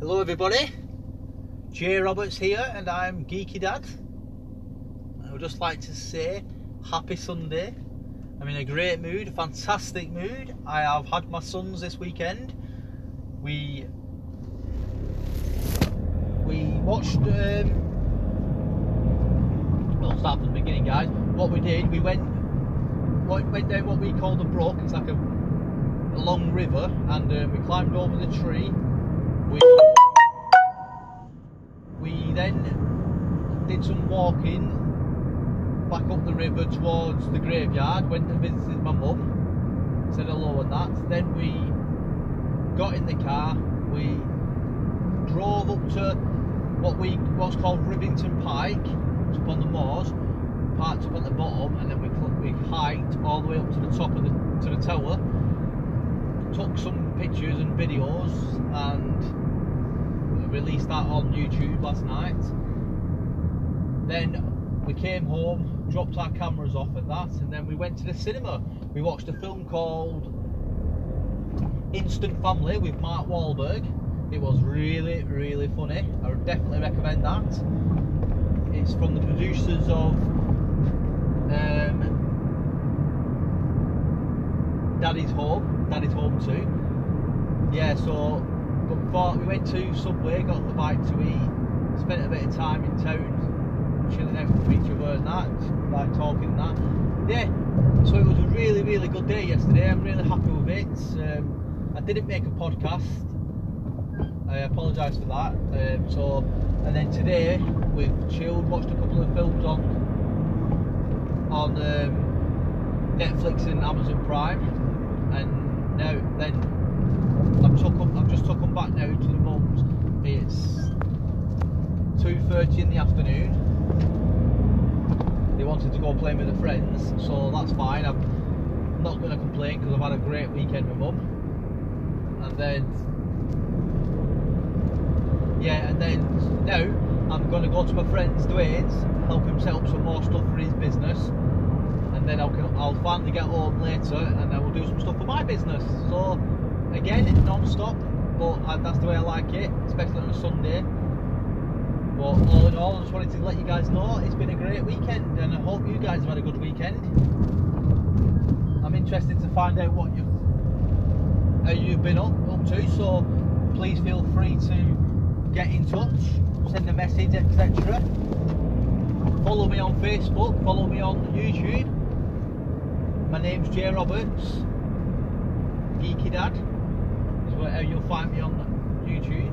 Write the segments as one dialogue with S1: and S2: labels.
S1: Hello everybody, Jay Roberts here and I'm Geeky Dad. I would just like to say happy Sunday. I'm in a great mood, a fantastic mood. I have had my sons this weekend. We we watched um I'll start from the beginning guys. What we did, we went went down what we call the brook, it's like a, a long river and uh, we climbed over the tree we, we then did some walking back up the river towards the graveyard, went and visited my mum, said hello and that. Then we got in the car, we drove up to what we what's called Rivington Pike, it's up on the moors, parked up at the bottom, and then we we hiked all the way up to the top of the to the tower, took some pictures and videos, and released that on YouTube last night. Then we came home, dropped our cameras off at that, and then we went to the cinema. We watched a film called Instant Family with Mark Wahlberg. It was really, really funny. I would definitely recommend that. It's from the producers of um, Daddy's Home, Daddy's Home 2. Yeah, so but before we went to Subway, got the bite to eat, spent a bit of time in town, chilling out with each other and that, like talking and that. Yeah, so it was a really, really good day yesterday. I'm really happy with it. Um, I didn't make a podcast. I apologise for that. Um, so, and then today we've chilled, watched a couple of films on on um, Netflix and Amazon Prime, and now then I've took I've just took them back now to the mums. It's 2.30 in the afternoon. They wanted to go play with their friends, so that's fine. I'm not going to complain because I've had a great weekend with mum. And then, yeah, and then now I'm going to go to my friend's Dwayne's, help him set up some more stuff for his business. And then I'll, I'll finally get home later and then we'll do some stuff for my business. So again, it's non-stop, but that's the way I like it, especially on a Sunday. But all in all, I just wanted to let you guys know it's been a great weekend, and I hope you guys have had a good weekend. I'm interested to find out what you how you've been up up to. So please feel free to get in touch, send a message, etc. Follow me on Facebook, follow me on YouTube. My name's Jay Roberts, Geeky Dad where you'll find me on YouTube,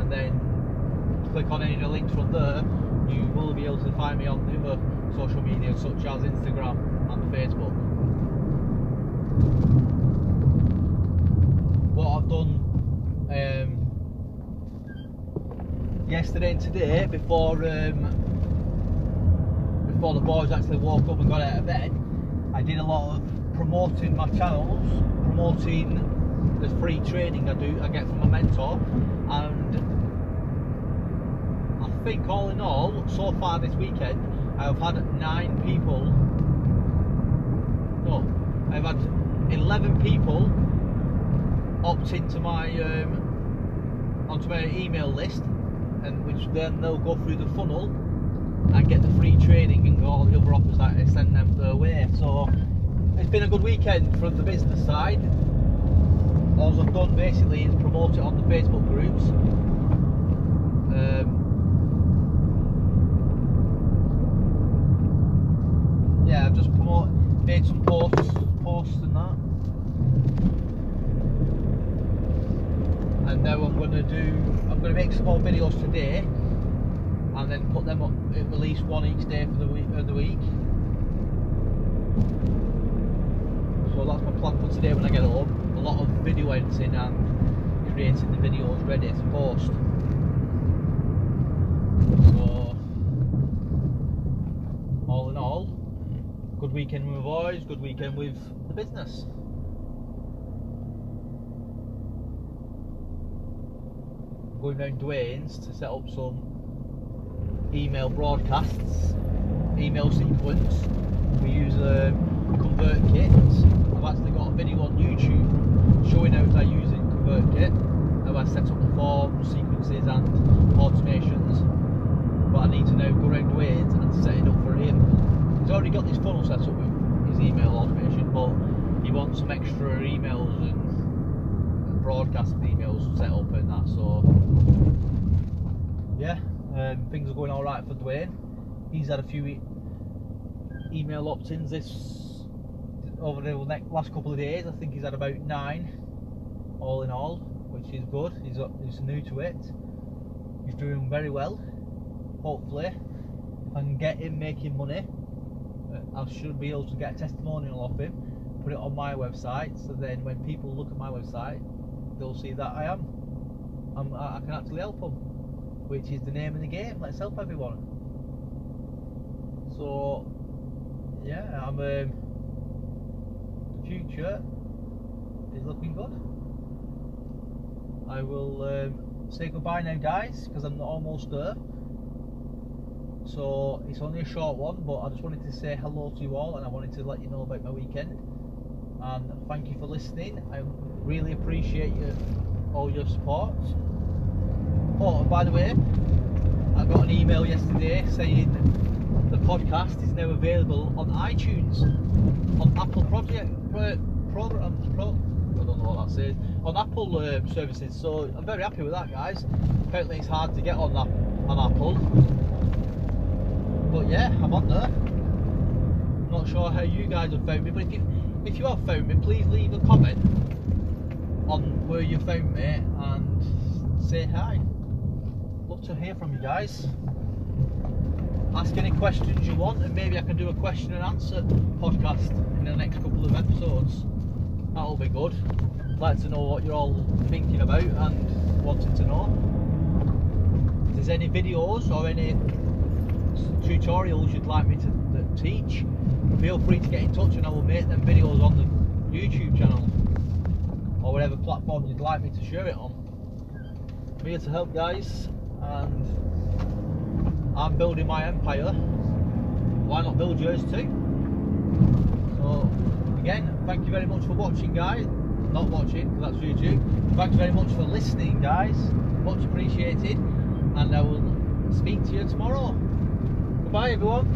S1: and then click on any of the links from there. You will be able to find me on the other social media such as Instagram and Facebook. What I've done um, yesterday and today before um, before the boys actually woke up and got out of bed, I did a lot of promoting my channels, promoting the free training I do I get from a mentor and I think all in all so far this weekend I've had nine people no I've had 11 people opt into my um, onto my email list and which then they'll go through the funnel and get the free training and all the other offers that I send them their way. So it's been a good weekend from the business side all I've done basically is promote it on the Facebook groups. Um, yeah, I've just made some posts, posts and that. And now I'm going to do, I'm to make some more videos today, and then put them up at least one each day for the week. Of the week. So that's my plan for today when I get home a lot of video editing and creating the videos ready to post. So, all in all, good weekend with my boys, good weekend with the business. Going down Dwayne's to set up some email broadcasts, email sequence. We use a ConvertKit. I've actually video on YouTube showing how to use it ConvertKit, how I set up the forms, sequences, and automations. But I need to now go around Dwayne's and set it up for him. He's already got this funnel set up with his email automation, but he wants some extra emails and broadcast emails set up and that. So yeah, um, things are going all right for Dwayne. He's had a few e- email opt-ins this over the last couple of days. I think he's had about nine, all in all, which is good. He's he's new to it. He's doing very well. Hopefully, if I can get him making money, uh, I should be able to get a testimonial off him, put it on my website. So then, when people look at my website, they'll see that I am. I'm, I can actually help them, which is the name of the game. Let's help everyone. So, yeah, I'm. Um, future is looking good. I will um, say goodbye now, guys, because I'm almost there. So it's only a short one, but I just wanted to say hello to you all, and I wanted to let you know about my weekend. And thank you for listening. I really appreciate you, all your support. Oh, by the way, I got an email yesterday saying podcast is now available on iTunes, on Apple Project pro, programs, pro, I don't know what that says, on Apple um, services. So I'm very happy with that, guys. Apparently it's hard to get on that on Apple, but yeah, I'm on there. Not sure how you guys have found me, but if you if you have found me, please leave a comment on where you found me and say hi. Love to hear from you guys. Ask any questions you want, and maybe I can do a question and answer podcast in the next couple of episodes. That'll be good. I'd like to know what you're all thinking about and wanting to know. If there's any videos or any tutorials you'd like me to, to teach, feel free to get in touch and I will make them videos on the YouTube channel or whatever platform you'd like me to share it on. I'm here to help guys and I'm building my empire. Why not build yours too? So again, thank you very much for watching guys. Not watching, because that's YouTube. Thanks very much for listening guys. Much appreciated. And I will speak to you tomorrow. Goodbye everyone.